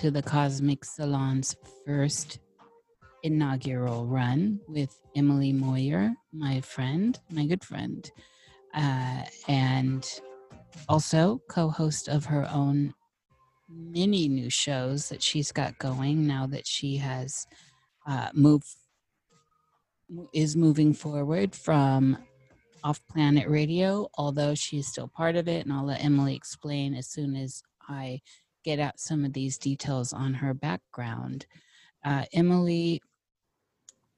to the Cosmic Salon's first inaugural run with Emily Moyer, my friend, my good friend, uh, and also co host of her own many new shows that she's got going now that she has uh, moved is moving forward from off planet radio although she's still part of it and i'll let emily explain as soon as i get out some of these details on her background. Uh, emily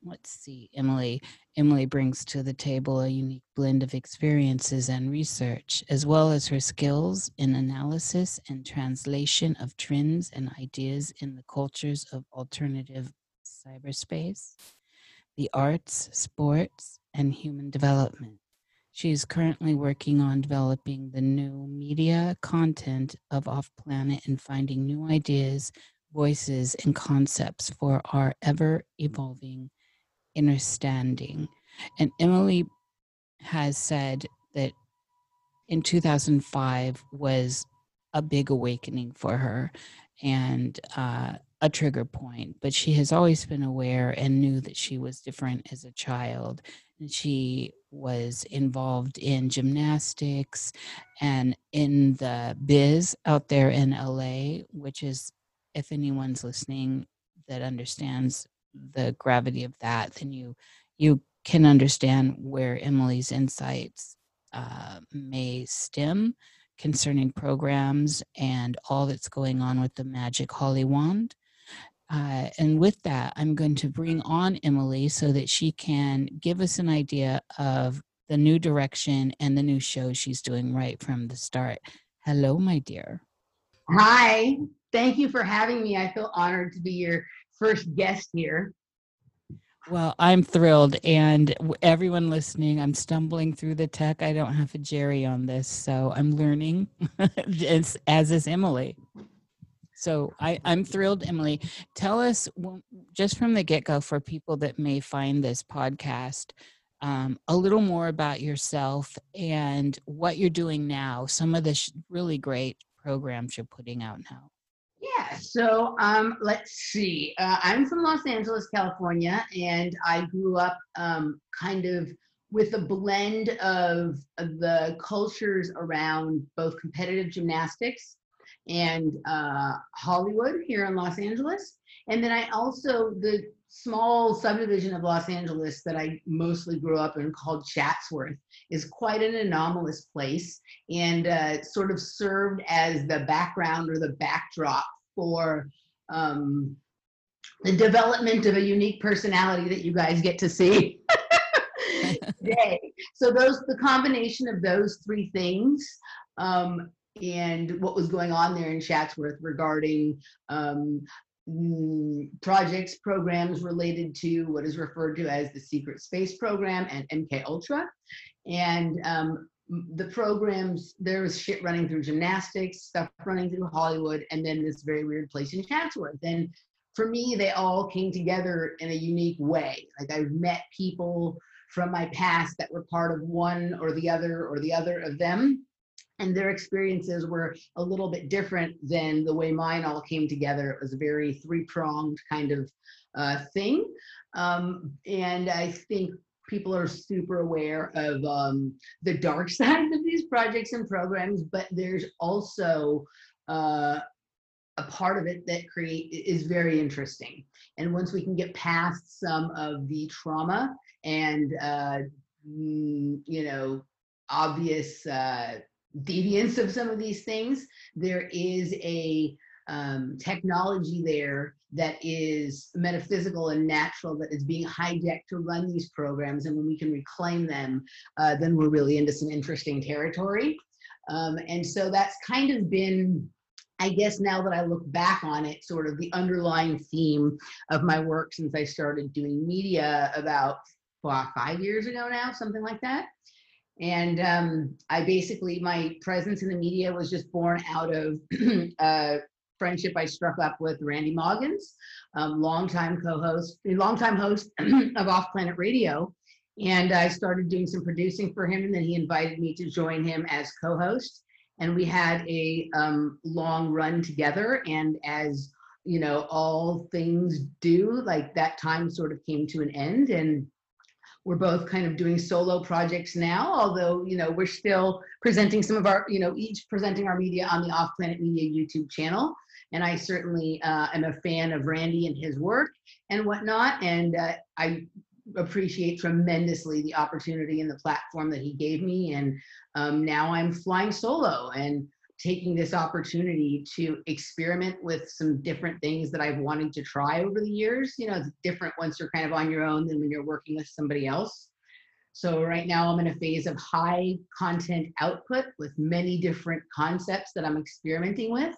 let's see emily emily brings to the table a unique blend of experiences and research as well as her skills in analysis and translation of trends and ideas in the cultures of alternative cyberspace the arts sports and human development she is currently working on developing the new media content of off planet and finding new ideas voices and concepts for our ever evolving understanding. And Emily has said that in 2005 was a big awakening for her and uh, a trigger point, but she has always been aware and knew that she was different as a child. And she was involved in gymnastics and in the biz out there in LA, which is, if anyone's listening that understands the gravity of that, then you you can understand where Emily's insights uh, may stem concerning programs and all that's going on with the Magic Holly Wand. Uh, and with that, I'm going to bring on Emily so that she can give us an idea of the new direction and the new show she's doing right from the start. Hello, my dear. Hi, thank you for having me. I feel honored to be your first guest here. Well, I'm thrilled. And everyone listening, I'm stumbling through the tech. I don't have a Jerry on this, so I'm learning, as, as is Emily. So I, I'm thrilled, Emily. Tell us just from the get go for people that may find this podcast um, a little more about yourself and what you're doing now, some of the sh- really great programs you're putting out now. Yeah, so um, let's see. Uh, I'm from Los Angeles, California, and I grew up um, kind of with a blend of, of the cultures around both competitive gymnastics and uh, Hollywood here in Los Angeles. And then I also, the small subdivision of Los Angeles that I mostly grew up in called Chatsworth is quite an anomalous place and uh, sort of served as the background or the backdrop for um, the development of a unique personality that you guys get to see. So those, the combination of those three things um, and what was going on there in Chatsworth regarding um, mm, projects, programs related to what is referred to as the Secret Space Program and MK Ultra. And um, the programs, there was shit running through gymnastics, stuff running through Hollywood, and then this very weird place in Chatsworth. And for me, they all came together in a unique way. Like I've met people from my past that were part of one or the other or the other of them and their experiences were a little bit different than the way mine all came together. It was a very three pronged kind of uh, thing. Um, and I think people are super aware of um, the dark side of these projects and programs, but there's also uh, a part of it that create is very interesting. And once we can get past some of the trauma and uh, mm, you know obvious uh, deviance of some of these things, there is a um, technology there that is metaphysical and natural that is being hijacked to run these programs. And when we can reclaim them, uh, then we're really into some interesting territory. Um, and so that's kind of been, I guess, now that I look back on it, sort of the underlying theme of my work since I started doing media about well, five years ago now, something like that. And um, I basically, my presence in the media was just born out of a friendship I struck up with Randy Maugans, um, longtime co-host, longtime host of Off Planet Radio. And I started doing some producing for him, and then he invited me to join him as co-host. And we had a um, long run together. And as you know, all things do, like that time sort of came to an end. And we're both kind of doing solo projects now, although, you know, we're still presenting some of our, you know, each presenting our media on the Off Planet Media YouTube channel and I certainly uh, am a fan of Randy and his work and whatnot. And uh, I appreciate tremendously the opportunity and the platform that he gave me. And um, now I'm flying solo and taking this opportunity to experiment with some different things that I've wanted to try over the years. You know, it's different once you're kind of on your own than when you're working with somebody else. So right now I'm in a phase of high content output with many different concepts that I'm experimenting with.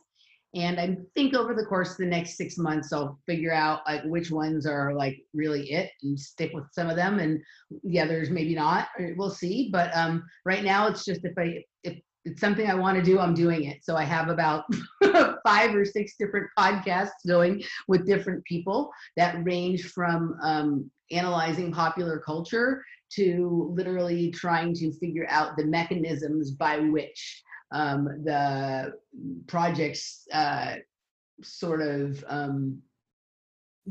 And I think over the course of the next six months, I'll figure out like which ones are like really it and stick with some of them, and the others maybe not. We'll see. But um, right now, it's just if I if it's something I want to do, I'm doing it. So I have about five or six different podcasts going with different people that range from um, analyzing popular culture to literally trying to figure out the mechanisms by which um, the projects uh, sort of um,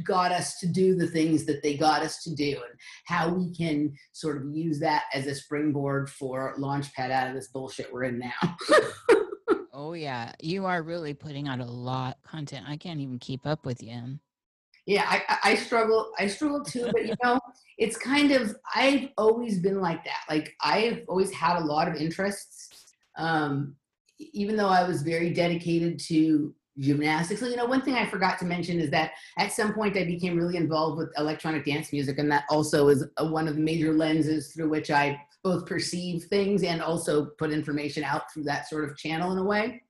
got us to do the things that they got us to do and how we can sort of use that as a springboard for launchpad out of this bullshit we're in now. oh yeah, you are really putting out a lot of content. I can't even keep up with you. Yeah, I, I struggle. I struggle too, but you know, it's kind of I've always been like that. Like I've always had a lot of interests um, even though I was very dedicated to gymnastics. So, you know, one thing I forgot to mention is that at some point I became really involved with electronic dance music, and that also is a, one of the major lenses through which I both perceive things and also put information out through that sort of channel in a way.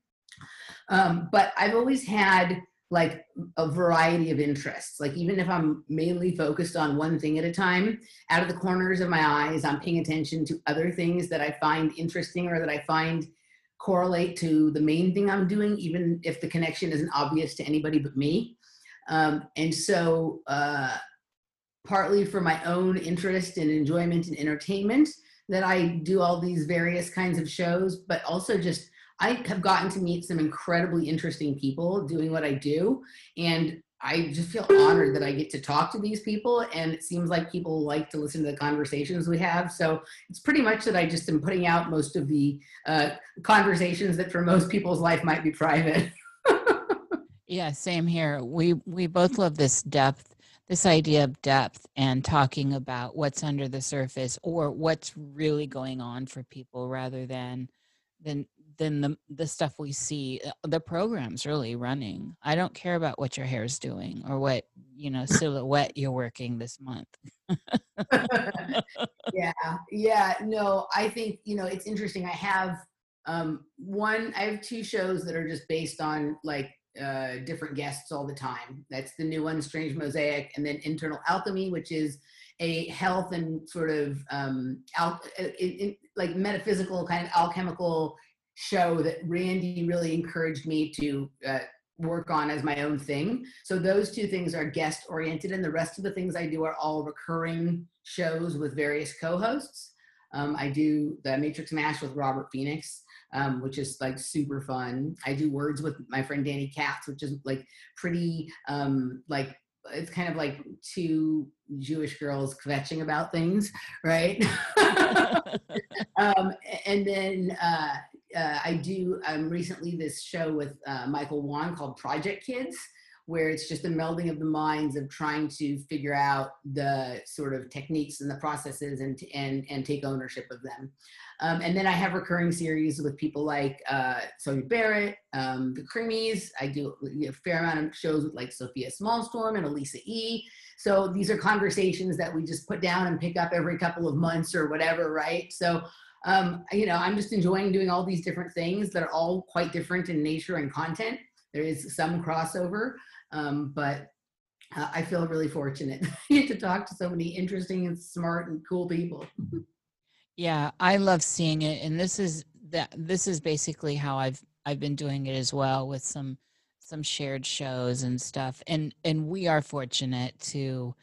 Um, but I've always had like a variety of interests. Like even if I'm mainly focused on one thing at a time, out of the corners of my eyes, I'm paying attention to other things that I find interesting or that I find correlate to the main thing I'm doing, even if the connection isn't obvious to anybody but me. Um, and so, uh, partly for my own interest and enjoyment and entertainment, that I do all these various kinds of shows, but also just I have gotten to meet some incredibly interesting people doing what I do. And I just feel honored that I get to talk to these people. And it seems like people like to listen to the conversations we have. So it's pretty much that I just am putting out most of the uh, conversations that for most people's life might be private. yeah, same here. We we both love this depth, this idea of depth and talking about what's under the surface or what's really going on for people rather than than than the the stuff we see uh, the programs really running. I don't care about what your hair is doing or what you know silhouette you're working this month. Yeah yeah no i think you know it's interesting i have um one i have two shows that are just based on like uh different guests all the time. That's the new one strange mosaic and then internal alchemy which is a health and sort of um al- uh, like metaphysical kind of alchemical show that Randy really encouraged me to uh, work on as my own thing. So those two things are guest oriented, and the rest of the things I do are all recurring shows with various co-hosts. Um, I do the Matrix Mash with Robert Phoenix, um, which is like super fun. I do words with my friend Danny Katz, which is like pretty um, like it's kind of like two Jewish girls kvetching about things, right? um, and then uh, uh, I do um, recently this show with uh, Michael Wan called Project Kids, where it's just a melding of the minds of trying to figure out the sort of techniques and the processes and and and take ownership of them. Um, and then I have recurring series with people like uh, Sonia Barrett, um, the Creamies. I do a fair amount of shows with like Sophia Smallstorm and Elisa E. So these are conversations that we just put down and pick up every couple of months or whatever, right? So um, you know, I'm just enjoying doing all these different things that are all quite different in nature and content. There is some crossover, um, but uh, I feel really fortunate to talk to so many interesting and smart and cool people. yeah, I love seeing it, and this is that. This is basically how I've I've been doing it as well with some some shared shows and stuff, and and we are fortunate to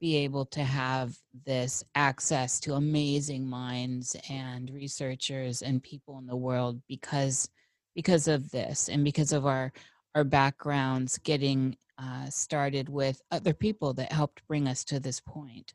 be able to have this access to amazing minds and researchers and people in the world because because of this and because of our our backgrounds getting uh, started with other people that helped bring us to this point.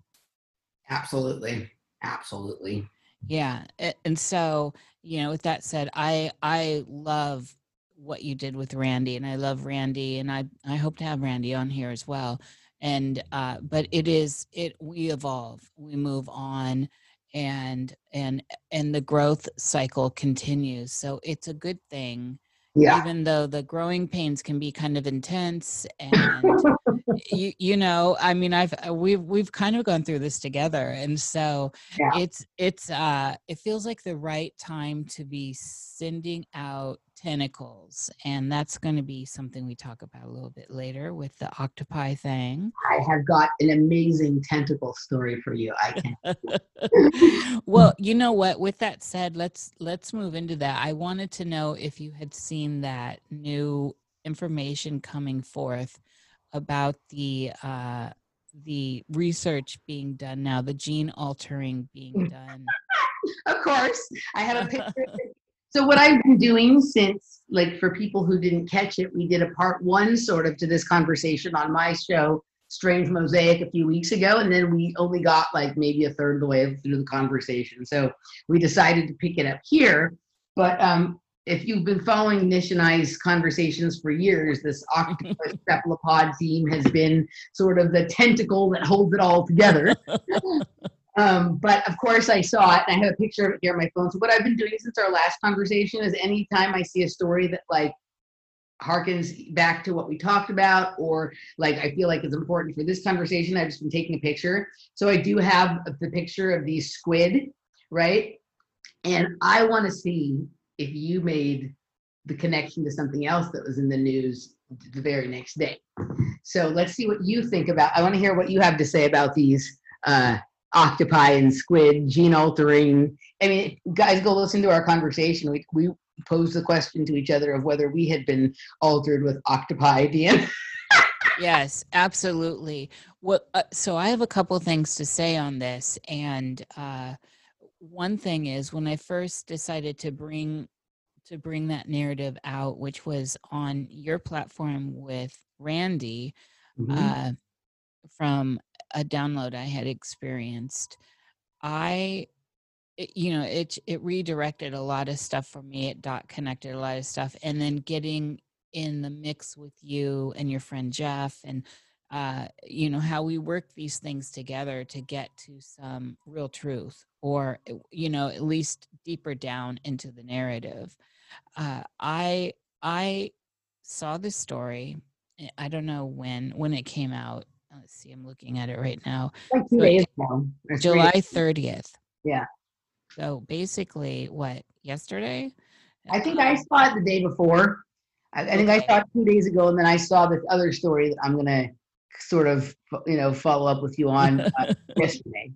Absolutely. Absolutely. Yeah and so you know with that said i i love what you did with randy and i love randy and i i hope to have randy on here as well and uh, but it is it we evolve we move on and and and the growth cycle continues so it's a good thing yeah. even though the growing pains can be kind of intense and you, you know i mean i've uh, we've we've kind of gone through this together and so yeah. it's it's uh it feels like the right time to be sending out tentacles and that's going to be something we talk about a little bit later with the octopi thing. I have got an amazing tentacle story for you i can well you know what? With that said let's let's move into that. I wanted to know if you had seen that new information coming forth about the uh the research being done now the gene altering being done. Of course. I have a picture so what I've been doing since, like for people who didn't catch it, we did a part one sort of to this conversation on my show, Strange Mosaic, a few weeks ago, and then we only got like maybe a third of the way through the conversation. So we decided to pick it up here. But um, if you've been following Nish and I's conversations for years, this octopus cephalopod theme has been sort of the tentacle that holds it all together. Um, but of course, I saw it, and I have a picture of it here on my phone. So what I've been doing since our last conversation is anytime I see a story that like harkens back to what we talked about, or like I feel like it's important for this conversation, I've just been taking a picture. So I do have the picture of these squid, right? And I want to see if you made the connection to something else that was in the news the very next day. So let's see what you think about. I want to hear what you have to say about these uh, octopi and squid gene altering. I mean, guys, go listen to our conversation. We we posed the question to each other of whether we had been altered with octopi DNA. yes, absolutely. What? Uh, so I have a couple things to say on this, and uh, one thing is when I first decided to bring to bring that narrative out, which was on your platform with Randy. Mm-hmm. Uh, from a download I had experienced, I, it, you know, it it redirected a lot of stuff for me. It dot connected a lot of stuff, and then getting in the mix with you and your friend Jeff, and uh, you know how we work these things together to get to some real truth, or eh, you know, at least deeper down into the narrative. Uh, I I saw this story. Eh, I don't know when when it came out let's see, I'm looking at it right now. Like two so days now. July 30th. Yeah. So basically, what, yesterday? I think I uh, saw it the day before. I, I think okay. I saw it two days ago, and then I saw this other story that I'm going to sort of, you know, follow up with you on uh, yesterday.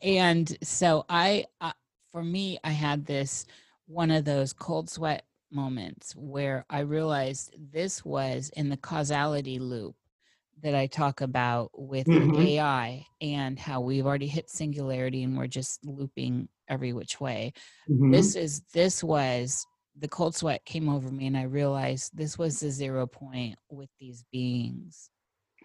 And so I, uh, for me, I had this one of those cold sweat moments where I realized this was in the causality loop that I talk about with mm-hmm. AI and how we've already hit singularity and we're just looping every which way. Mm-hmm. This is this was the cold sweat came over me and I realized this was the zero point with these beings.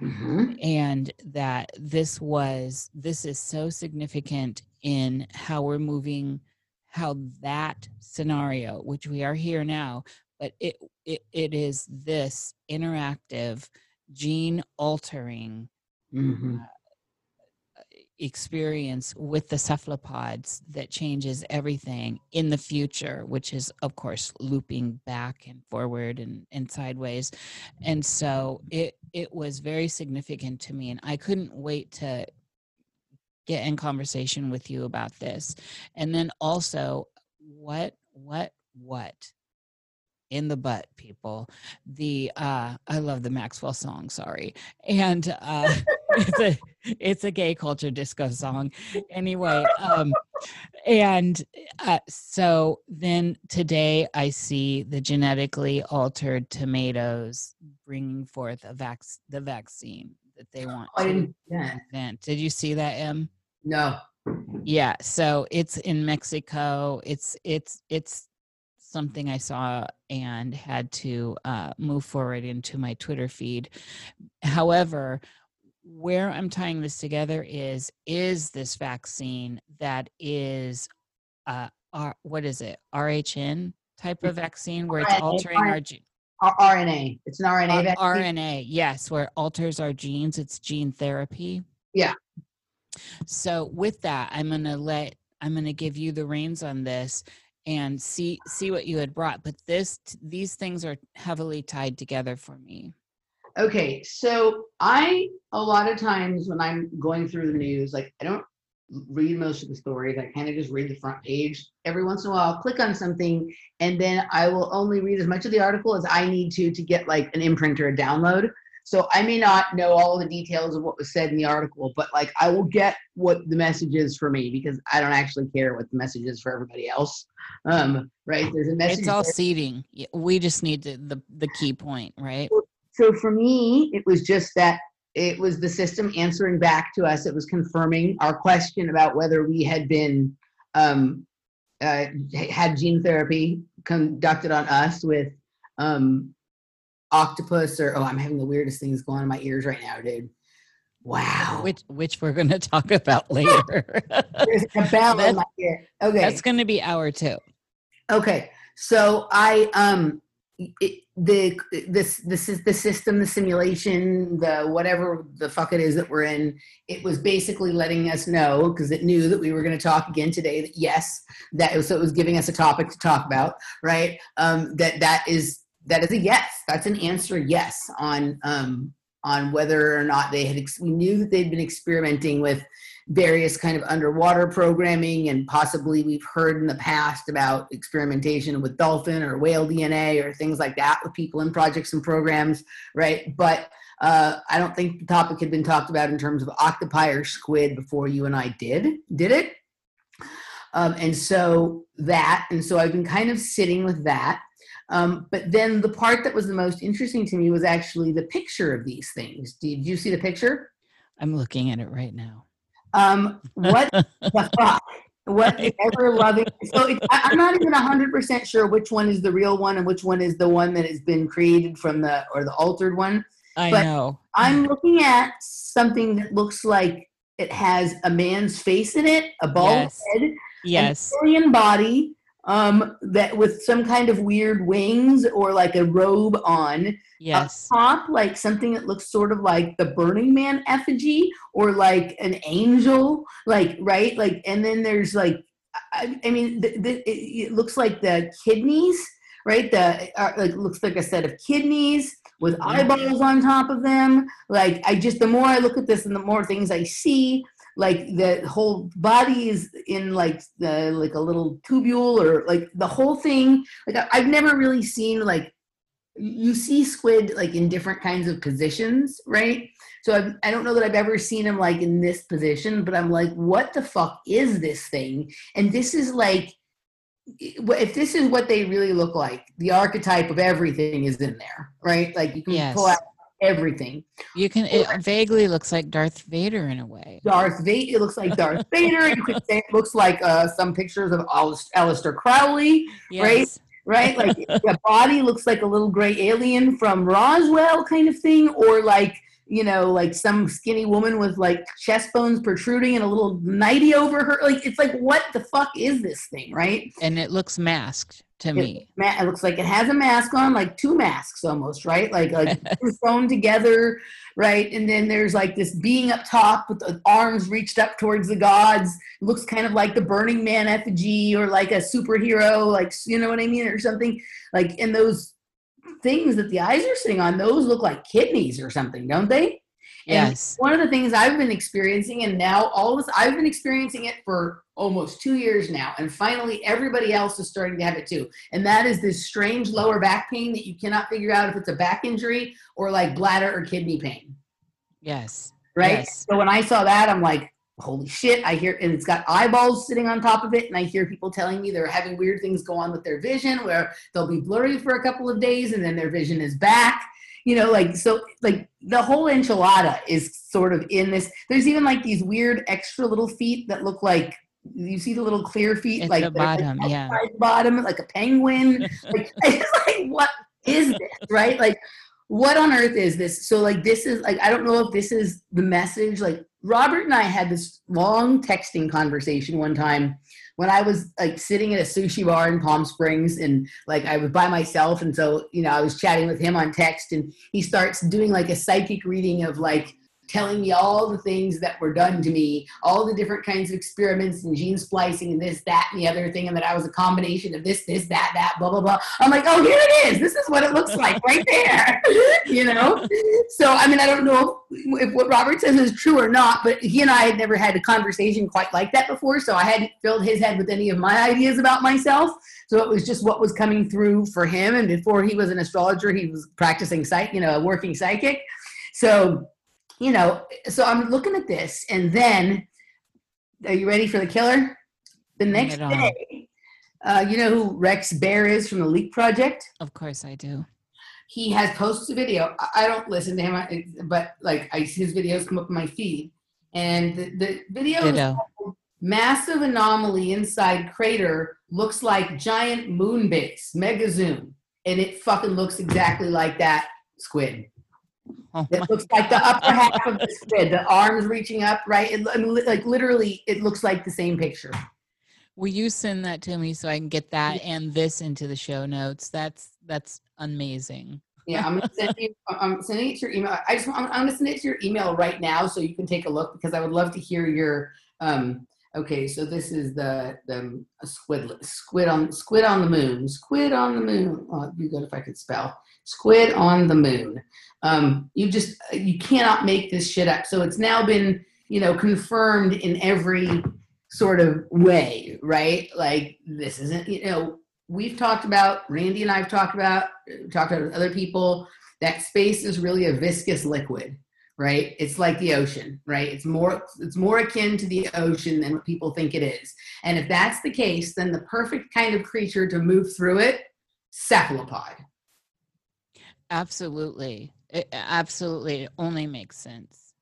Mm-hmm. And that this was this is so significant in how we're moving how that scenario, which we are here now, but it it, it is this interactive gene altering Mhm. experience with the cephalopods that changes everything in the future which is of course looping back and forward and, and sideways and so it it was very significant to me and i couldn't wait to get in conversation with you about this and then also what what what in the butt people. The uh i love the maxwell song sorry. And uh it's a it's a gay culture disco song. Anyway um and uh, so then today i see the genetically altered tomatoes bringing forth a vac the vaccine that they want I didn't, yeah. invent. Did you see that em? No. yeah so it's in mexico. It's it's it's something i saw and had to uh, move forward into my twitter feed however where i'm tying this together is is this vaccine that is uh R, what is it rhn type of vaccine where it's RNA, altering our gene. RNA. It's an RNA vaccine. RNA, yes, where it alters our genes. It's gene therapy. Yeah. So with that, I'm gonna let I'm gonna give you the reins on this and see see what you had brought. But this these things are heavily tied together for me. Okay, so I a lot of times when I'm going through the news, like I don't read most of the stories. I kind of just read the front page. Every once in a while, I'll click on something, and then I will only read as much of the article as I need to to get like an imprint or a download. So I may not know all the details of what was said in the article, but like I will get what the message is for me because I don't actually care what the message is for everybody else. Um, right? There's a message. It's all there. seeding. We just need to, the the key point, right? so for me, it was just that it was the system answering back to us. It was confirming our question about whether we had been um, uh, had gene therapy conducted on us with um, octopus or oh, I'm having the weirdest things going on in my ears right now, dude. Wow, Which which we're gonna talk about later. there's a bell That- in my ear. Okay, That's gonna be hour two. Okay, so I um it, the this this is the system, the simulation, the whatever the fuck it is that we're in. It was basically letting us know because it knew that we were going to talk again today. That yes, that was, so it was giving us a topic to talk about, right? Um, that that is that is a yes. That's an answer yes on um on whether or not they had. Ex- we knew that they'd been experimenting with various kind of underwater programming and possibly we've heard in the past about experimentation with dolphin or whale dna or things like that with people in projects and programs right but uh, i don't think the topic had been talked about in terms of octopi or squid before you and i did did it um, and so that and so i've been kind of sitting with that um, but then the part that was the most interesting to me was actually the picture of these things did you see the picture I'm looking at it right now. um, what the fuck? What ever loving? So it, I, I'm not even hundred percent sure which one is the real one and which one is the one that has been created from the or the altered one. I But- know. I'm looking at something that looks like it has a man's face in it, a bald Yes. head, Yes. an alien body, um, that with some kind of weird wings or like a robe on. Yes. Up top, like something that looks sort of like the Burning Man effigy or like an angel, like right, like, and then there's like, I, I mean, the, the, it, it looks like the kidneys, right? The uh, like looks like a set of kidneys with eyeballs on top of them. Like, I just the more I look at this and the more things I see, like the whole body is in like the like a little tubule or like the whole thing. Like I've never really seen like you see squid like in different kinds of positions, right? So I've, I don't know that I've ever seen him like in this position, but I'm like, what the fuck is this thing? And this is like, if this is what they really look like, the archetype of everything is in there, right? Like you can Yes. pull out everything. You can. It vaguely looks like Darth Vader in a way. Darth Vader, it looks like Darth Vader. You could say it looks like uh, some pictures of Aleister Crowley. Right? Yes. right? Like the body looks like a little gray alien from Roswell kind of thing, or like you know, like some skinny woman with like chest bones protruding and a little nighty over her. Like it's like, what the fuck is this thing, right? And it looks masked. To me. It looks like it has a mask on, like two masks almost, right? Like like sewn together, right? And then there's like this being up top with the arms reached up towards the gods. It looks kind of like the Burning Man effigy or like a superhero, like you know what I mean, or something. Like in those things that the eyes are sitting on, those look like kidneys or something, don't they? Yes. And one of the things I've been experiencing, and now all of this, I've been experiencing it for almost two years now, and finally everybody else is starting to have it too. And that is this strange lower back pain that you cannot figure out if it's a back injury or like bladder or kidney pain. Yes. Right. Yes. So when I saw that, I'm like, holy shit! I hear, and it's got eyeballs sitting on top of it, and I hear people telling me they're having weird things go on with their vision, where they'll be blurry for a couple of days, and then their vision is back you know, like so like the whole enchilada is sort of in this. There's even like these weird extra little feet that look like you see the little clear feet At like the bottom, like, yeah. bottom like a penguin. like it's like what is this, right? Like what on earth is this? So like this is like I don't know if this is the message. Like Robert and I had this long texting conversation one time when I was like sitting at a sushi bar in Palm Springs and like I was by myself and so you know I was chatting with him on text and he starts doing like a psychic reading of like telling me all the things that were done to me, all the different kinds of experiments and gene splicing and this, that, and the other thing, and that I was a combination of this, this, that, that, blah, blah, blah. I'm like, oh, here it is. This is what it looks like right there. you know? So, I mean, I don't know if, if, what Robert says is true or not, but he and I had never had a conversation quite like that before, so I hadn't filled his head with any of my ideas about myself. So it was just what was coming through for him. And before he was an astrologer, he was practicing psych, you know, a working psychic. So you know, so I'm looking at this, and then, are you ready for the killer? The next day, uh, you know who Rex Bear is from the Leak Project? Of course, I do. He has posted a video. I don't listen to him, but like I, his videos come up in my feed, and the, the video is massive anomaly inside crater looks like giant moon base, mega zoom, and it fucking looks exactly like that squid. Oh it looks like the upper half of the squid, the arms reaching up, right? It, I mean, like literally, it looks like the same picture. Will you send that to me so I can get that and this into the show notes? That's that's amazing. Yeah, I'm gonna send you. I'm sending it to your email. I just I'm, I'm gonna send it to your email right now so you can take a look because I would love to hear your. Um, okay, so this is the the squid squid on squid on the moon. Squid on the moon. Oh, be good if I could spell squid on the moon. Um, you just you cannot make this shit up. So it's now been you know confirmed in every sort of way, right? Like this isn't you know we've talked about Randy and I've talked about talked about other people that space is really a viscous liquid right it's like the ocean right it's more it's more akin to the ocean than what people think it is and if that's the case then the perfect kind of creature to move through it cephalopod Absolutely. It absolutely it only makes sense.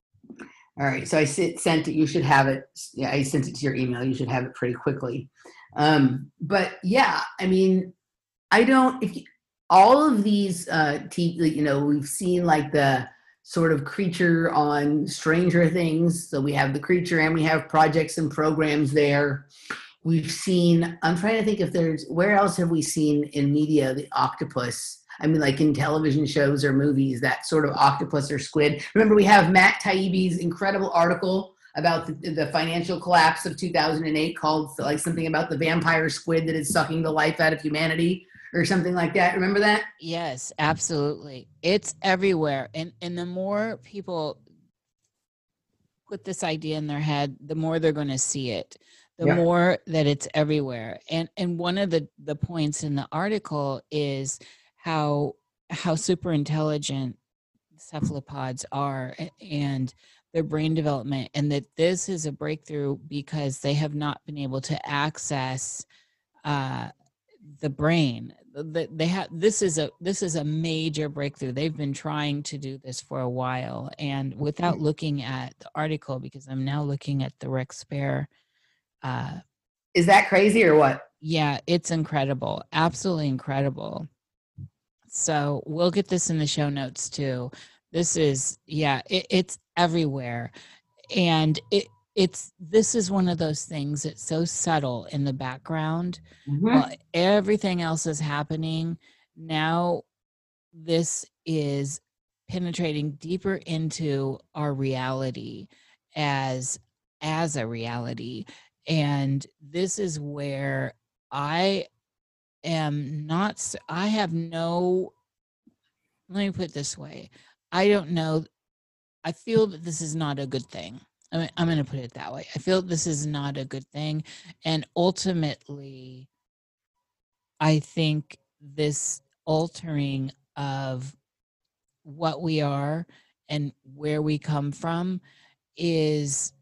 All right. So I sent it. You should have it. Yeah, I sent it to your email. You should have it pretty quickly. Um, but yeah, I mean, I don't. If you, all of these, uh, t- you know, we've seen like the sort of creature on Stranger Things. So we have the creature, and we have projects and programs there. We've seen. I'm trying to think if there's where else have we seen in media the octopus I mean, like in television shows or movies, that sort of octopus or squid. Remember, we have Matt Taibbi's incredible article about the, the, financial collapse of 2008 called like something about the vampire squid that is sucking the life out of humanity or something like that. Remember that? Yes, absolutely. It's everywhere. And and the more people put this idea in their head, the more they're going to see it. The yeah. more that it's everywhere. And and one of the the points in the article is how how super intelligent cephalopods are and their brain development and that this is a breakthrough because they have not been able to access uh, the brain. They have this is a this is a major breakthrough. They've been trying to do this for a while and without looking at the article because i'm now looking at the rex bear uh, is that crazy or what? Yeah it's incredible absolutely incredible so we'll get this in the show notes too. This is, yeah, it, it's everywhere. And it, it's this is one of those things that's so subtle in the background Mhm. well, everything else is happening now this is penetrating deeper into our reality as as a reality and this is where i am not I have no let me put this way i don't know i feel that this is not a good thing. I mean, i'm going to put it that way. I feel this is not a good thing and ultimately i think this altering of what we are and where we come from is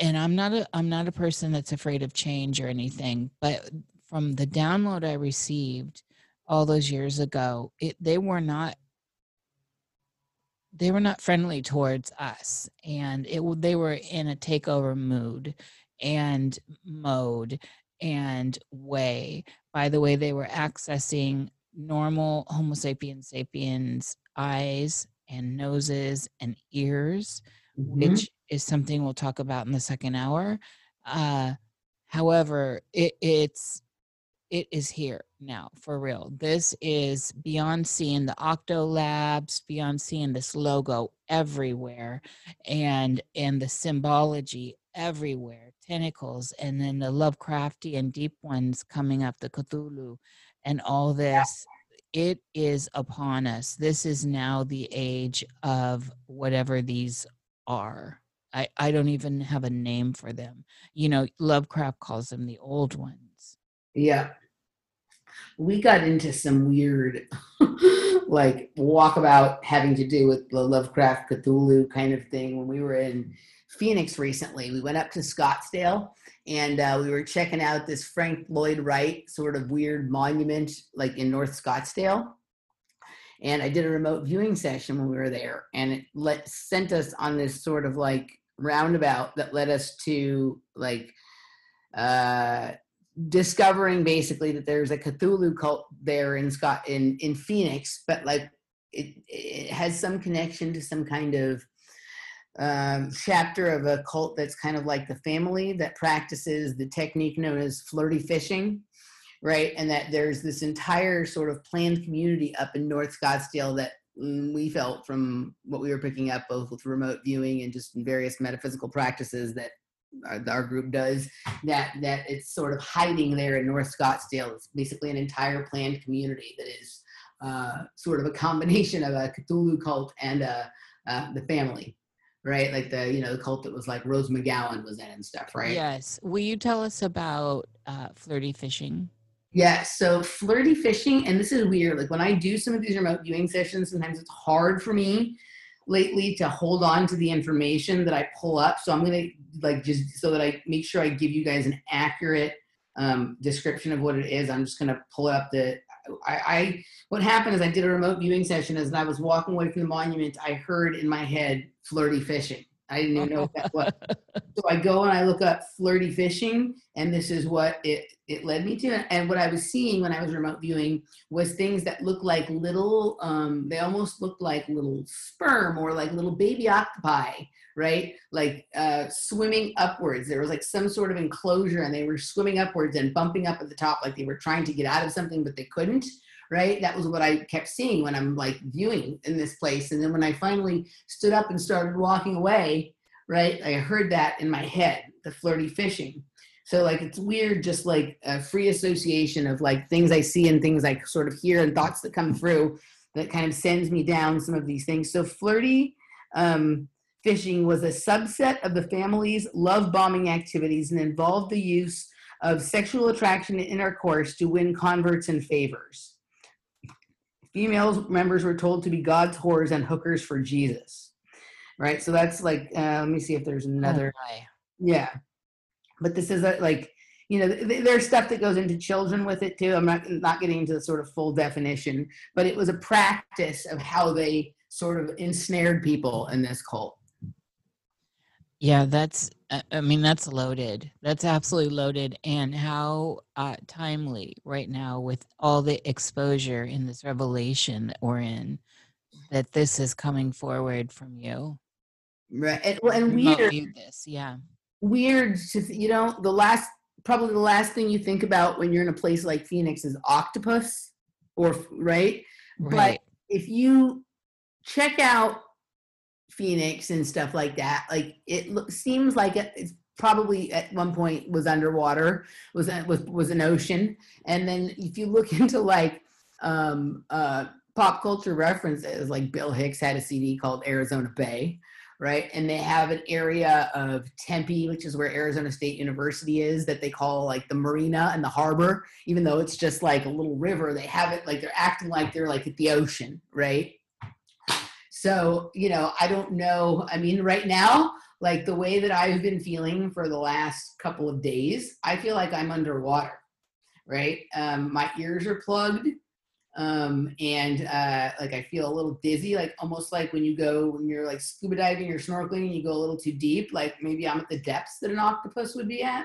and i'm not a i'm not a person that's afraid of change or anything but from the download i received all those years ago it they were not they were not friendly towards us and it they were in a takeover mood and mode and way by the way they were accessing normal homo sapiens sapiens eyes and noses and ears Mhm. which is something we'll talk about in the second hour. Uh, however, it, it's it is here now for real. This is beyond seeing the Octo Labs, beyond seeing this logo everywhere, and and the symbology everywhere, tentacles, and then the Lovecrafty and deep ones coming up, the Cthulhu, and all this. It is upon us. This is now the age of whatever these are. I, I don't even have a name for them. You know, Lovecraft calls them the old ones. Yeah. We got into some weird, like, walkabout having to do with the Lovecraft Cthulhu kind of thing when we were in Phoenix recently. We went up to Scottsdale and uh, we were checking out this Frank Lloyd Wright sort of weird monument, like in North Scottsdale. And I did a remote viewing session when we were there, and it let, sent us on this sort of like roundabout that led us to like uh, discovering basically that there's a Cthulhu cult there in Scott in in Phoenix, but like it it has some connection to some kind of um, chapter of a cult that's kind of like the family that practices the technique known as flirty fishing, right? And that there's this entire sort of planned community up in North Scottsdale that mm, we felt from what we were picking up both with remote viewing and just in various metaphysical practices that our, our group does that that it's sort of hiding there in North Scottsdale. It's basically an entire planned community that is uh, sort of a combination of a Cthulhu cult and uh, uh, the family, right? Like the you know the cult that was like Rose McGowan was in and stuff, right? Yes. Will you tell us about uh, flirty fishing? Yeah, so flirty fishing, and this is weird. Like when I do some of these remote viewing sessions, sometimes it's hard for me lately to hold on to the information that I pull up. So I'm gonna like just so that I make sure I give you guys an accurate um, description of what it is. I'm just gonna pull up the. I, I what happened is I did a remote viewing session as I was walking away from the monument. I heard in my head flirty fishing. I didn't even know what that was. So I go and I look up flirty fishing, and this is what it it led me to. And what I was seeing when I was remote viewing was things that looked like little. Um, they almost looked like little sperm or like little baby octopi, right? Like uh, swimming upwards. There was like some sort of enclosure, and they were swimming upwards and bumping up at the top, like they were trying to get out of something, but they couldn't. Right. That was what I kept seeing when I'm like viewing in this place. And then when I finally stood up and started walking away, right? I heard that in my head, the flirty fishing. So like it's weird, just like a free association of like things I see and things I sort of hear and thoughts that come through that kind of sends me down some of these things. So flirty um, fishing was a subset of the family's love bombing activities and involved the use of sexual attraction and intercourse to win converts and favors. Female members were told to be God's whores and hookers for Jesus right? So that's like, uh, let me see if there's another. Oh. Yeah, but this is a, like, you know, th- there's stuff that goes into children with it too. I'm not not getting into the sort of full definition, but it was a practice of how they sort of ensnared people in this cult. Yeah, that's. I mean, that's loaded. That's absolutely loaded, and how uh, timely right now with all the exposure in this revelation that we're in, that this is coming forward from you. right and, well, and weird this. Yeah. weird to you know the last probably the last thing you think about when you're in a place like phoenix is octopus or right but if you check out phoenix and stuff like that like it loo- seems like it, it's probably at one point was underwater was was was an ocean. And then if you look into like um uh pop culture references like bill hicks had a cd called arizona bay right? And they have an area of tempe which is where arizona state university is that they call like the marina and the harbor. Even though it's just like a little river they have it like they're acting like they're like at the ocean right so you know i don't know i mean right now like the way that i've been feeling for the last couple of days i feel like i'm underwater right? Um, my ears are plugged um, and uh, like i feel a little dizzy like almost like when you go when you're like scuba diving or snorkeling and you go a little too deep like maybe i'm at the depths that an octopus would be at.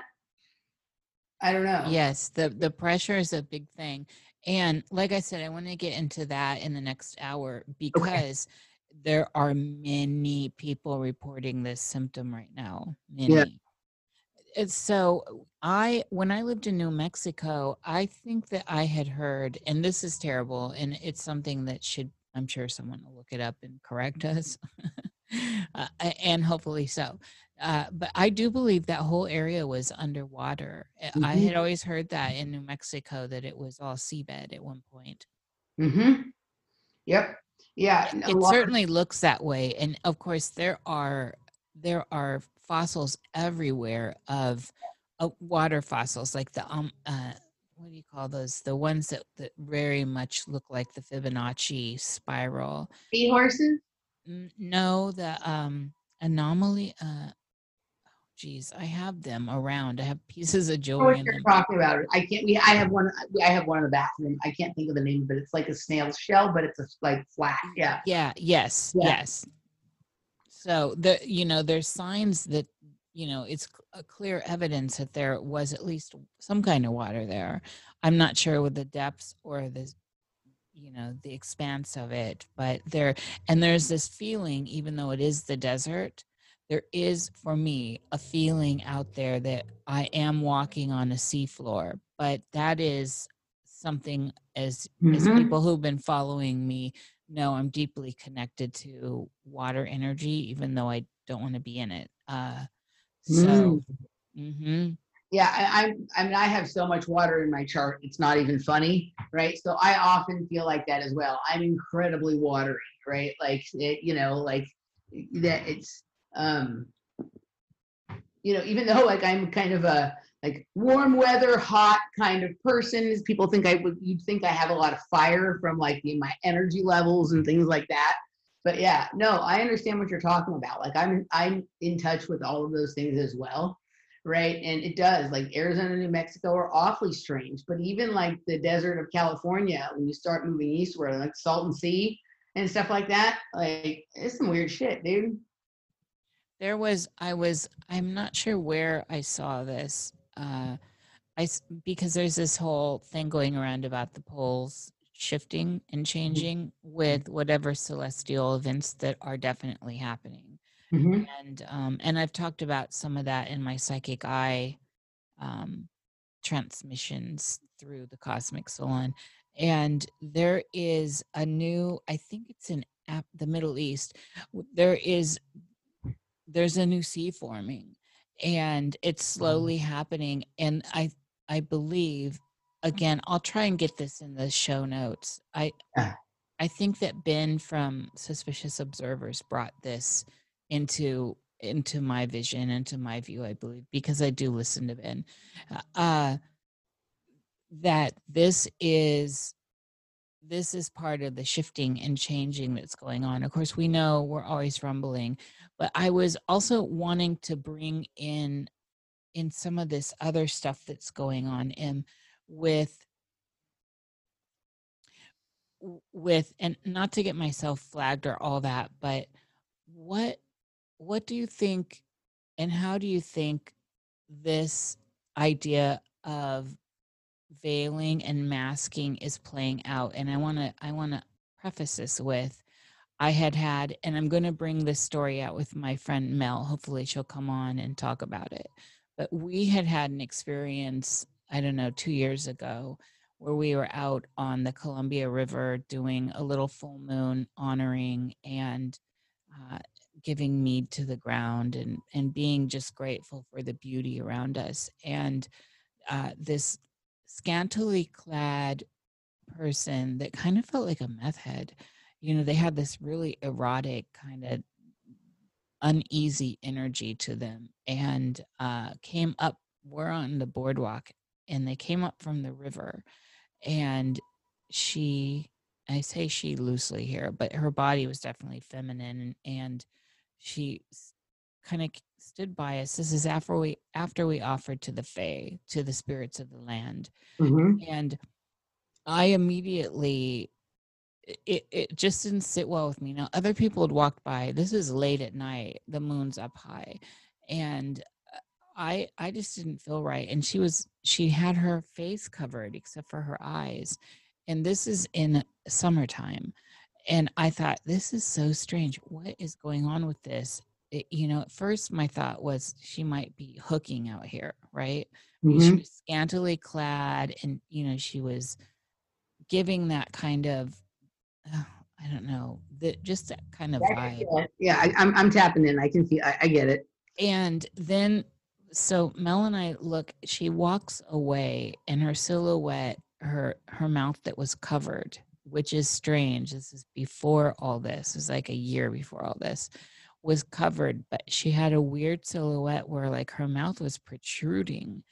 I don't know. Yes, the the pressure is a big thing. And like I said, I want to get into that in the next hour because there are many people reporting this symptom right now. Many. Yeah. It's so I when I lived in New Mexico, I think that I had heard, and this is terrible, and it's something that should I'm sure someone will look it up and correct us. uh, and hopefully so. Uh, but I do believe that whole area was underwater. Uh, I Mhm. had always heard that in New Mexico that it was all seabed at one point. mm-hmm yep yeah It certainly looks that way, and of course there are there are fossils everywhere of uh, water fossils, like the um uh, what do you call those? The ones that that very much look like the Fibonacci spiral. seahorses No, the um anomaly. Uh, geez, I have them around. I have pieces of jewelry what you're talking about. I can't. We. I have one. I have one in the bathroom. I can't think of the name, but it's like a snail shell, but it's a, like flat. Yeah. Yeah. Yes. Yeah. Yes. So the you know there's signs that you know it's a clear evidence that there was at least some kind of water there. I'm not sure with the depths or the you know the expanse of it, but there and there's this feeling, even though it is the desert, there is for me a feeling out there that I am walking on a seafloor, but that is something as as Mhm. people who've been following me know I'm deeply connected to water energy, even though I don't want to be in it. Uh, so, hmm Yeah. I, I'm. I mean, I have so much water in my chart. It's not even funny, right? So I often feel like that as well. I'm incredibly watery, right? Like it, you know, like that. It's um. You know, even though like I'm kind of a like warm weather, hot kind of person, people think I would, you'd think I have a lot of fire from like my energy levels and things like that. But yeah, no, I understand what you're talking about. Like I'm I'm in touch with all of those things as well, right? And it does. Like Arizona, New Mexico are awfully strange. But even like the desert of California, when you start moving eastward, like Salton Sea and stuff like that, like it's some weird shit, dude. There was, I was, I'm not sure where I saw this. Uh, I because there's this whole thing going around about the poles shifting and changing with whatever celestial events that are definitely happening. Mm-hmm. and um, and I've talked about some of that in my psychic eye um, transmissions through the Cosmic Salon. And there is a new, I think it's in the Middle East. There is there's a new sea forming, and it's slowly happening. And I I believe again, I'll try and get this in the show notes. I. I think that Ben from Suspicious Observers brought this into into my vision into my view i believe because i do listen to ben uh that this is this is part of the shifting and changing that's going on. Of course we know we're always rumbling but i was also wanting to bring in in some of this other stuff that's going on in with with and not to get myself flagged or all that but what what do you think and how do you think this idea of veiling and masking is playing out and i want to i want to preface this with I had had, and I'm going to bring this story out with my friend Mel. Hopefully, she'll come on and talk about it. But we had had an experience, I don't know, two years ago, where we were out on the Columbia River doing a little full moon honoring and uh, giving mead to the ground and, and being just grateful for the beauty around us. And uh, this scantily clad person that kind of felt like a meth head you know, they had this really erotic kind of uneasy energy to them and uh, came up. We're on the boardwalk and they came up from the river and she, I say she loosely here, but her body was definitely feminine and she kind of stood by us. This is after we after we offered to the Fae, to the spirits of the land. Mm-hmm. And I immediately it, it just didn't sit well with me. Now, other people had walked by. This is late at night. The moon's up high, and uh, I I just didn't feel right. And she was she had her face covered except for her eyes, and this is in summertime. And I thought this is so strange. What is going on with this? It, you know, at first my thought was she might be hooking out here, right? Mm-hmm. She was scantily clad, and you know she was giving that kind of I don't know, that just that kind of vibe. Yeah, yeah I, am I'm, I'm tapping in. I can see. I, I get it. And then, so Mel and I look. She walks away, and her silhouette, her her mouth that was covered, which is strange. This is before all this. It was like a year before all this was covered, but she had a weird silhouette where like her mouth was protruding.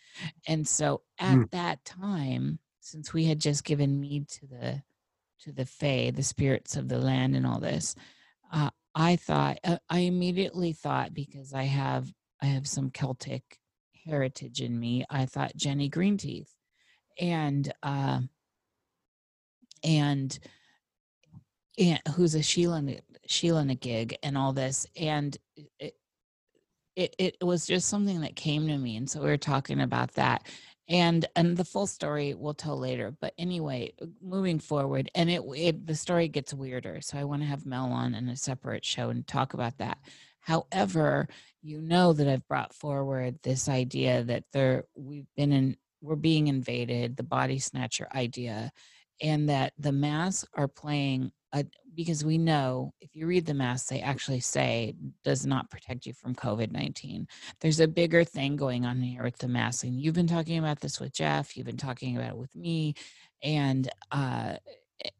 And so at mm. that time, since we had just given mead to the to the Fae, the spirits of the land, and all this, uh, I thought uh, I immediately thought because I have I have some Celtic heritage in me. I thought Jenny Greenteeth, and uh, and and who's a Sheela Sheila in a gig and all this, and it, it it was just something that came to me, and so we were talking about that, and and the full story we'll tell later but anyway moving forward and it, it the story gets weirder so i want to have mel on in a separate show and talk about that. However you know that i've brought forward this idea that there we've been in we're being invaded the body snatcher idea and that the masks are playing a, because we know if you read the mask, they actually say does not protect you from COVID 19. There's a bigger thing going on here with the mask. And you've been talking about this with Jeff, you've been talking about it with me. And, uh,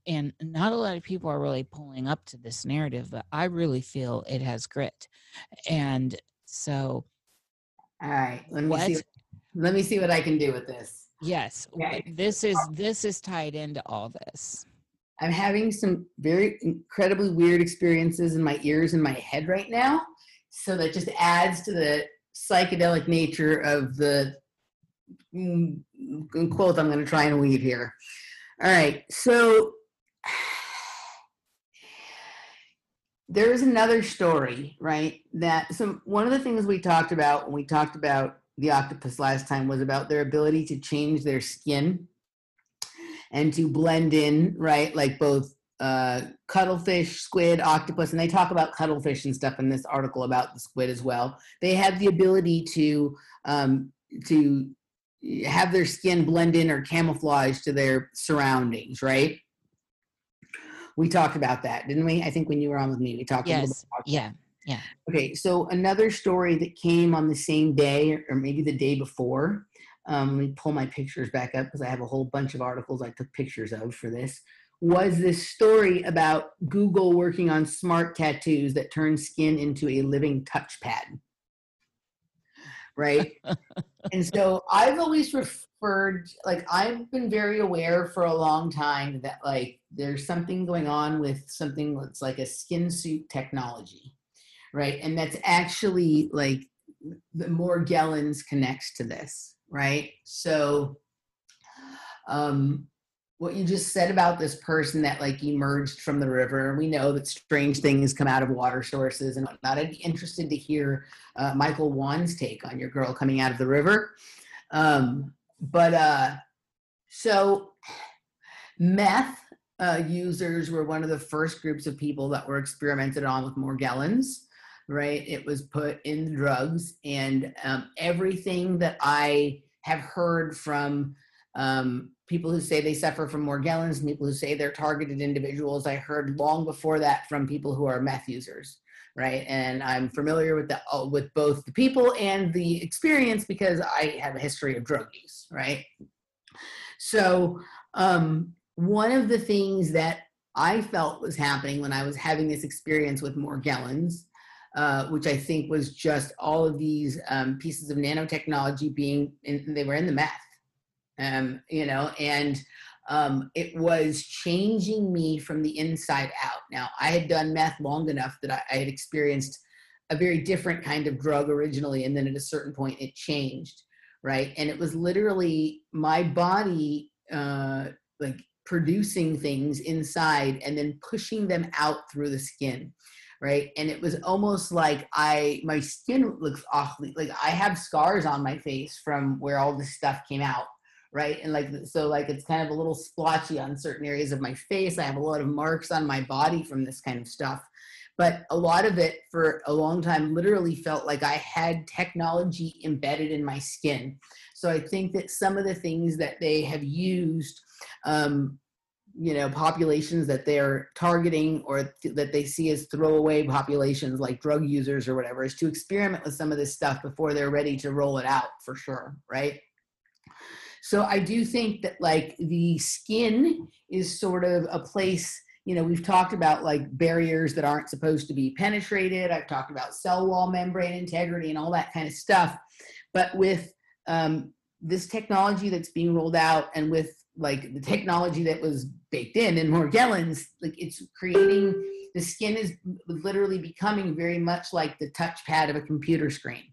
and not a lot of people are really pulling up to this narrative, but I really feel it has grit. And so, all right, let me what, see. Let me see what I can do with this. Yes, okay. this is this is tied into all this. I'm having some very incredibly weird experiences in my ears and my head right now. So that just adds to the psychedelic nature of the mm, quote I'm going to try and weave here. All right. So there is another story, right? That some one of the things we talked about when we talked about the octopus last time was about their ability to change their skin and to blend in, right? Like both uh, cuttlefish, squid, octopus, and they talk about cuttlefish and stuff in this article about the squid as well. They have the ability to um, to have their skin blend in or camouflage to their surroundings, right? We talked about that, didn't we? I think when you were on with me, we talked. Yes. yeah. Yeah. Okay. So another story that came on the same day, or maybe the day before, um, let me pull my pictures back up because I have a whole bunch of articles I took pictures of for this. Was this story about Google working on smart tattoos that turn skin into a living touchpad? Right. and so I've always referred, like, I've been very aware for a long time that, like, there's something going on with something that's like a skin suit technology. Right. And that's actually like the Morgellons connects to this right? So, um, what you just said about this person that like emerged from the river, we know that strange things come out of water sources and whatnot. I'd be interested to hear uh, Michael Wan's take on your girl coming out of the river. Um, but uh, so meth uh, users were one of the first groups of people that were experimented on with Morgellons, right? It was put in the drugs, and um, everything that I have heard from um, people who say they suffer from Morgellons, people who say they're targeted individuals, I heard long before that from people who are meth users, right? And I'm familiar with the uh, with both the people and the experience because I have a history of drug use, right? So um, one of the things that I felt was happening when I was having this experience with Morgellons, uh, which I think was just all of these um, pieces of nanotechnology being, in, they were in the meth, um, you know, and um, it was changing me from the inside out. Now, I had done meth long enough that I, I had experienced a very different kind of drug originally, and then at a certain point it changed, right? And it was literally my body, uh, like producing things inside and then pushing them out through the skin right? And it was almost like i my skin looks awfully like i have scars on my face from where all this stuff came out right? And like so like it's kind of a little splotchy on certain areas of my face. I have a lot of marks on my body from this kind of stuff. But a lot of it for a long time literally felt like i had technology embedded in my skin. So i think that some of the things that they have used um, you know populations that they're targeting or th- that they see as throwaway populations like drug users or whatever is to experiment with some of this stuff before they're ready to roll it out for sure right? So i do think that like the skin is sort of a place you know we've talked about like barriers that aren't supposed to be penetrated. I've talked about cell wall membrane integrity and all that kind of stuff. But with um, this technology that's being rolled out and with like the technology that was baked in in Morgellons, like it's creating the skin is literally becoming very much like the touchpad of a computer screen,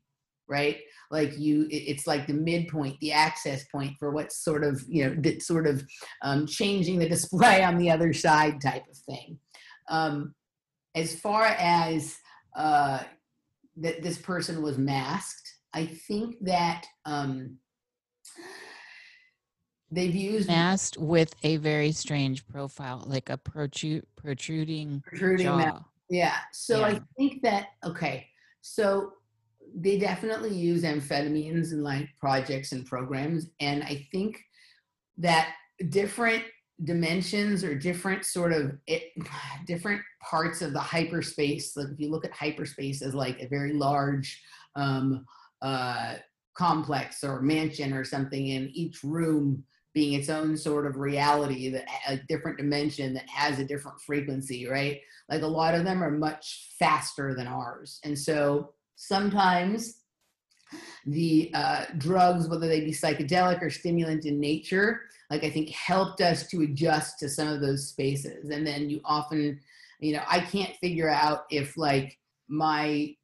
right? Like you, it's like the midpoint, the access point for what's sort of you know that sort of um, changing the display on the other side type of thing. Um, as far as uh, that this person was masked, I think that. Um, they've used masked with a very strange profile, like a protrude, protruding, protruding jaw. Yeah. So yeah. I think that okay. So they definitely use amphetamines in like projects and programs, and I think that different dimensions or different sort of it, different parts of the hyperspace. Like if you look at hyperspace as like a very large um, uh, complex or mansion or something, in each room being its own sort of reality that a different dimension that has a different frequency right? Like a lot of them are much faster than ours. And so sometimes the uh, drugs whether they be psychedelic or stimulant in nature like i think helped us to adjust to some of those spaces. And then you often you know i can't figure out if like my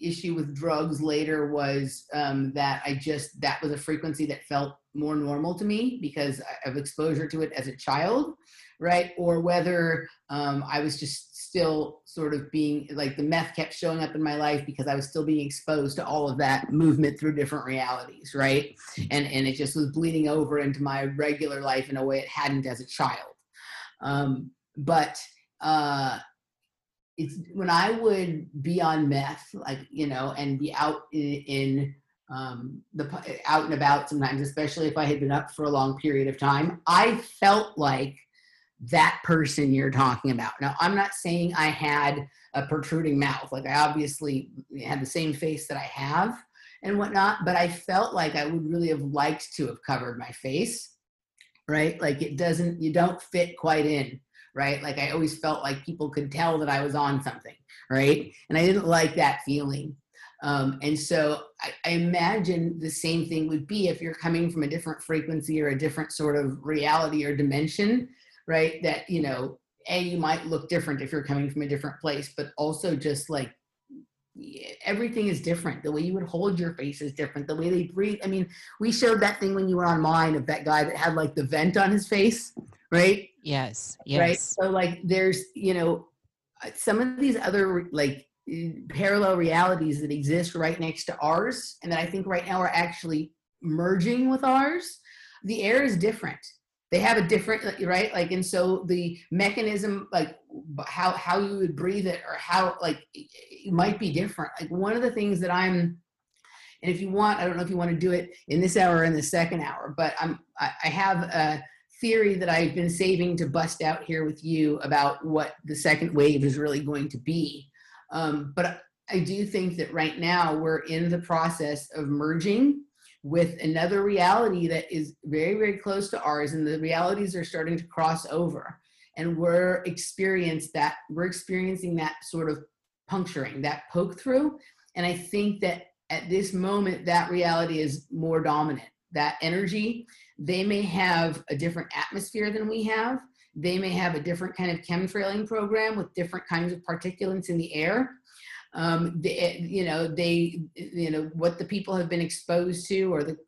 issue with drugs later was um, that I just that was a frequency that felt more normal to me because of exposure to it as a child, right? Or whether um, I was just still sort of being like the meth kept showing up in my life because I was still being exposed to all of that movement through different realities, right? And and it just was bleeding over into my regular life in a way it hadn't as a child. Um, but uh, it's when I would be on meth, like you know, and be out in, in um, the out and about sometimes, especially if I had been up for a long period of time, I felt like that person you're talking about. Now, I'm not saying I had a protruding mouth, like I obviously had the same face that I have and whatnot, but I felt like I would really have liked to have covered my face, right? Like it doesn't, you don't fit quite in right? Like I always felt like people could tell that I was on something, right? And I didn't like that feeling. Um, and so I, I, imagine the same thing would be if you're coming from a different frequency or a different sort of reality or dimension, right? That, you know, A, you might look different if you're coming from a different place, but also just like everything is different. The way you would hold your face is different. The way they breathe. I mean, we showed that thing when you were on mine of that guy that had like the vent on his face, right? Yes. Yes. Right. So like there's, you know, uh, some of these other like parallel realities that exist right next to ours and that I think right now are actually merging with ours. The air is different. they have a different right like and so the mechanism like how how you would breathe it or how like it might be different like one of the things that i'm and if you want i don't know if you want to do it in this hour or in the second hour but i'm i, I have a theory that i've been saving to bust out here with you about what the second wave is really going to be um, but i do think that right now we're in the process of merging with another reality that is very, very close to ours, and the realities are starting to cross over. And we're experience that we're experiencing that sort of puncturing, that poke through. And I think that at this moment, that reality is more dominant. That energy, they may have a different atmosphere than we have. They may have a different kind of chemtrailing program with different kinds of particulates in the air um, they, you know, they, you know, what the people have been exposed to, or the,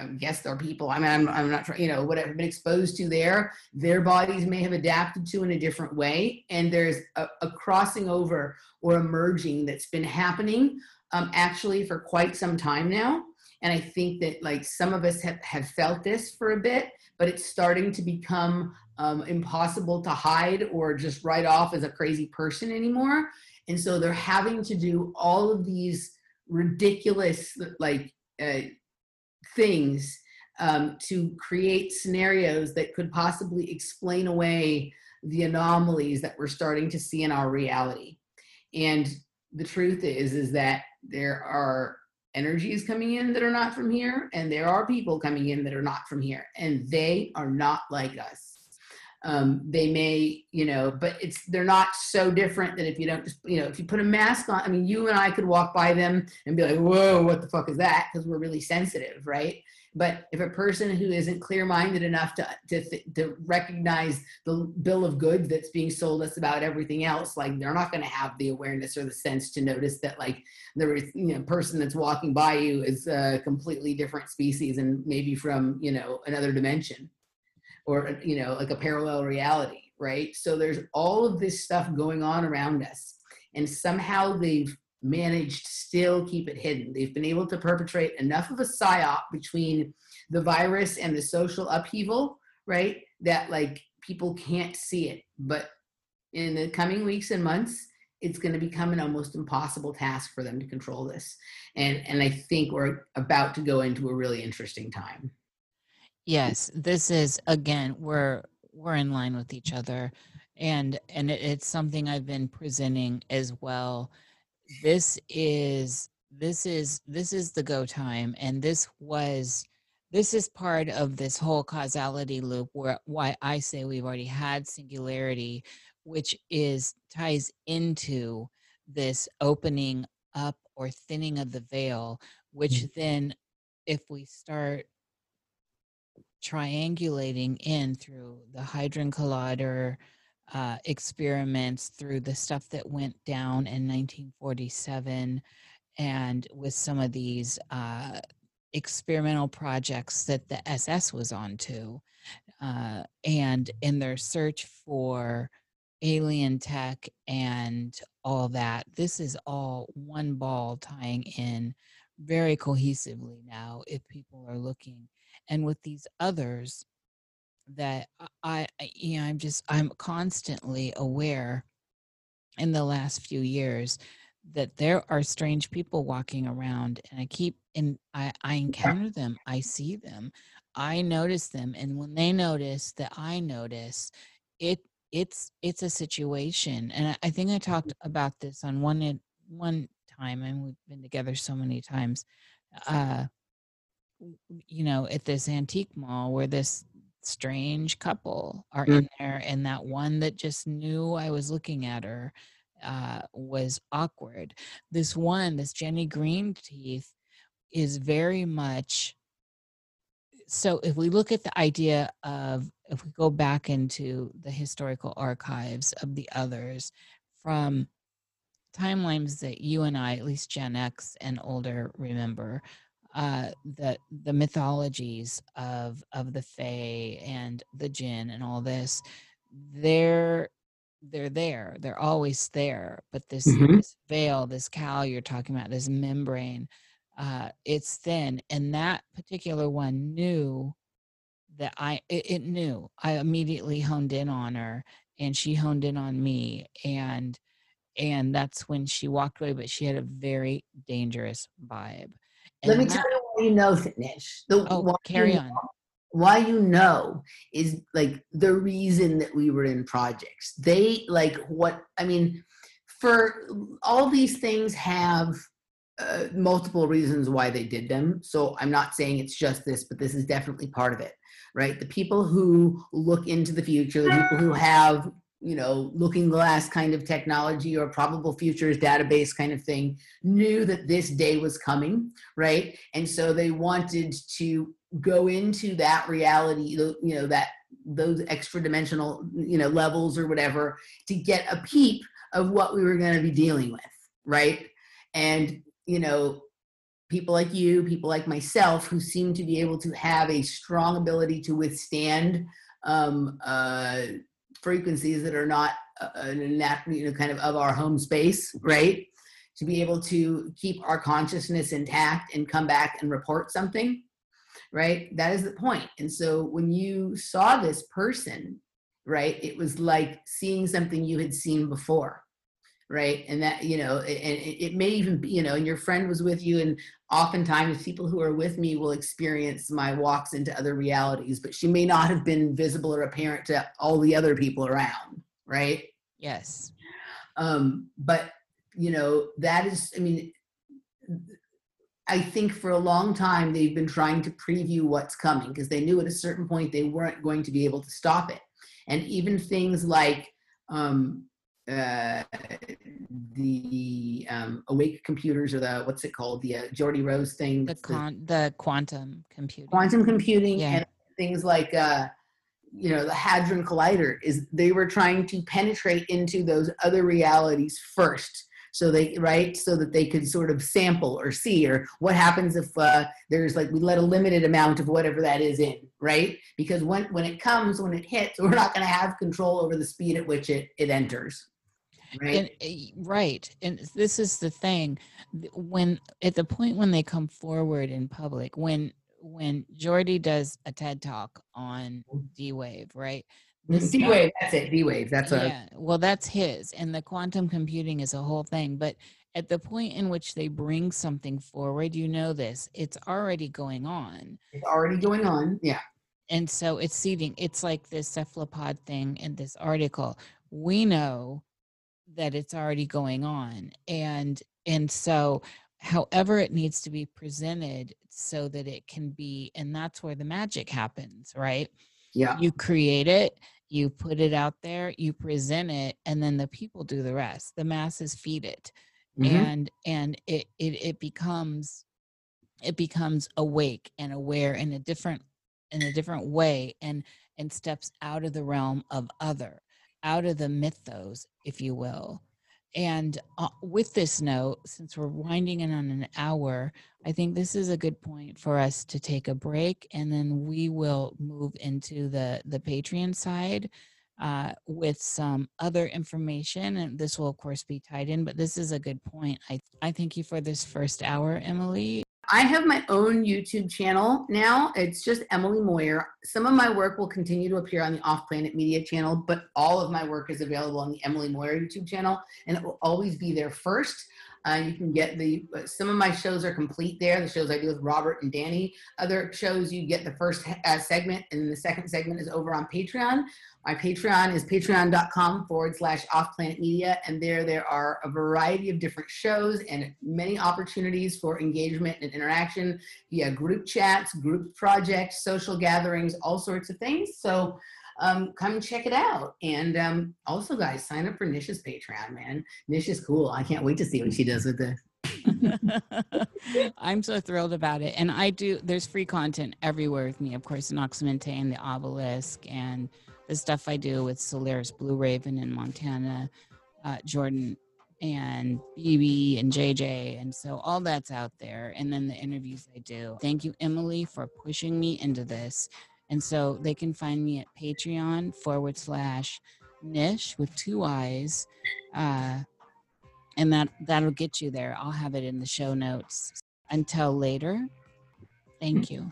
I guess they're people. I mean, I'm, I'm not you know, what I've been exposed to there, their bodies may have adapted to in a different way, and there's a, a crossing over or a merging that's been happening um, actually for quite some time now. And I think that like some of us have, have felt this for a bit, but it's starting to become um, impossible to hide or just write off as a crazy person anymore. And so they're having to do all of these ridiculous, like, uh, things um, to create scenarios that could possibly explain away the anomalies that we're starting to see in our reality. And the truth is, is that there are energies coming in that are not from here, and there are people coming in that are not from here, and they are not like us. Um, they may you know but it's they're not so different that if you don't just you know if you put a mask on i mean you and i could walk by them and be like whoa what the fuck is that? Because we're really sensitive right but if a person who isn't clear-minded enough to to, to recognize the bill of goods that's being sold us about everything else like they're not going to have the awareness or the sense to notice that like the you know person that's walking by you is a completely different species and maybe from you know another dimension or you know like a parallel reality right? So there's all of this stuff going on around us and somehow they've managed still keep it hidden. They've been able to perpetrate enough of a psyop between the virus and the social upheaval right that like people can't see it. But in the coming weeks and months it's going to become an almost impossible task for them to control this. And and i think we're about to go into a really interesting time. Yes, this is again we're we're in line with each other. And and it, it's something I've been presenting as well. This is this is this is the go time and this was this is part of this whole causality loop where why I say we've already had singularity which is ties into this opening up or thinning of the veil which mm-hmm. then if we start triangulating in through the Hadron Collider uh, experiments, through the stuff that went down in 1947, and with some of these uh, experimental projects that the SS was on to, uh, and in their search for alien tech and all that. This is all one ball tying in very cohesively now if people are looking and with these others that I, you know i'm just i'm constantly aware in the last few years that there are strange people walking around and i keep and i i encounter them i see them i notice them and when they notice that i notice it it's it's a situation and i, I think i talked about this on one one time and we've been together so many times uh you know, at this antique mall where this strange couple are in there, and that one that just knew I was looking at her uh, was awkward. This one, this Jenny Greenteeth, is very much so if we look at the idea of if we go back into the historical archives of the others from timelines that you and I, at least Gen X and older, remember, uh, the the mythologies of of the Fae and the Jinn and all this, they're they're there. They're always there. But this, mm-hmm. this veil, this cowl you're talking about, this membrane, uh, it's thin. And that particular one knew that I it, it knew. I immediately honed in on her and she honed in on me and and that's when she walked away but she had a very dangerous vibe Let me tell you why you know, Nish. The, oh why carry you on know- Why you know is like the reason that we were in projects. They like what I mean. For all these things have uh, multiple reasons why they did them. So I'm not saying it's just this, but this is definitely part of it, right? The people who look into the future, the people who have you know looking glass kind of technology or probable futures database kind of thing knew that this day was coming right? And so they wanted to go into that reality you know that those extra dimensional you know levels or whatever to get a peep of what we were going to be dealing with right? And you know people like you people like myself who seem to be able to have a strong ability to withstand um, uh, frequencies that are not uh, uh, you know kind of of our home space right? To be able to keep our consciousness intact and come back and report something right? That is the point. And so when you saw this person right it was like seeing something you had seen before right? And that you know and it, it may even be you know and your friend was with you and oftentimes people who are with me will experience my walks into other realities but she may not have been visible or apparent to all the other people around right? Yes. Um but you know that is i mean i think for a long time they've been trying to preview what's coming because they knew at a certain point they weren't going to be able to stop it. And even things like um uh the um awake computers or the what's it called? The uh, Geordie Rose thing the the the quantum computing. Quantum computing Yeah. and things like uh you know the hadron collider is they were trying to penetrate into those other realities first. So they right? So that they could sort of sample or see or what happens if uh, there's like we let a limited amount of whatever that is in right? Because when when it comes when it hits we're not going to have control over the speed at which it it enters right. And uh, right and this is the thing when at the point when they come forward in public when when Geordie does a ted talk on d-wave right D wave, that's it d wave that's a yeah well that's his and the quantum computing is a whole thing but at the point in which they bring something forward you know this it's already going on. It's already going on yeah. And so it's seeding it's like this cephalopod thing in this article. We know that it's already going on and and so however it needs to be presented so that it can be and that's where the magic happens right? Yeah. You create it you put it out there you present it and then the people do the rest. The masses feed it Mhm. and and it, it it becomes it becomes awake and aware in a different in a different way and and steps out of the realm of other out of the mythos if you will. And uh, with this note since we're winding in on an hour i think this is a good point for us to take a break and then we will move into the the patreon side uh, with some other information and this will of course be tied in but this is a good point. I i thank you for this first hour emily I have my own YouTube channel now. It's just Emily Moyer. Some of my work will continue to appear on the Off Planet Media channel, but all of my work is available on the Emily Moyer YouTube channel, and it will always be there first. Uh, you can get the some of my shows are complete there. The shows I do with Robert and Danny. Other shows you get the first uh, segment, and the second segment is over on Patreon. My Patreon is patreon.com forward slash off planet media. And there, there are a variety of different shows and many opportunities for engagement and interaction via group chats, group projects, social gatherings, all sorts of things. So um, come check it out. And um, also, guys, sign up for Nisha's Patreon, man. Nish is cool. I can't wait to see what she does with this. I'm so thrilled about it. And I do, there's free content everywhere with me. Of course, in Nox Mente and the obelisk, and the stuff I do with Solaris Blue Raven in Montana, uh, Jordan and BB and JJ. And so all that's out there. And then the interviews I do. Thank you, Emily, for pushing me into this. And so they can find me at Patreon forward slash niish with two eyes. Uh, and that that'll get you there. I'll have it in the show notes. Until later, thank you.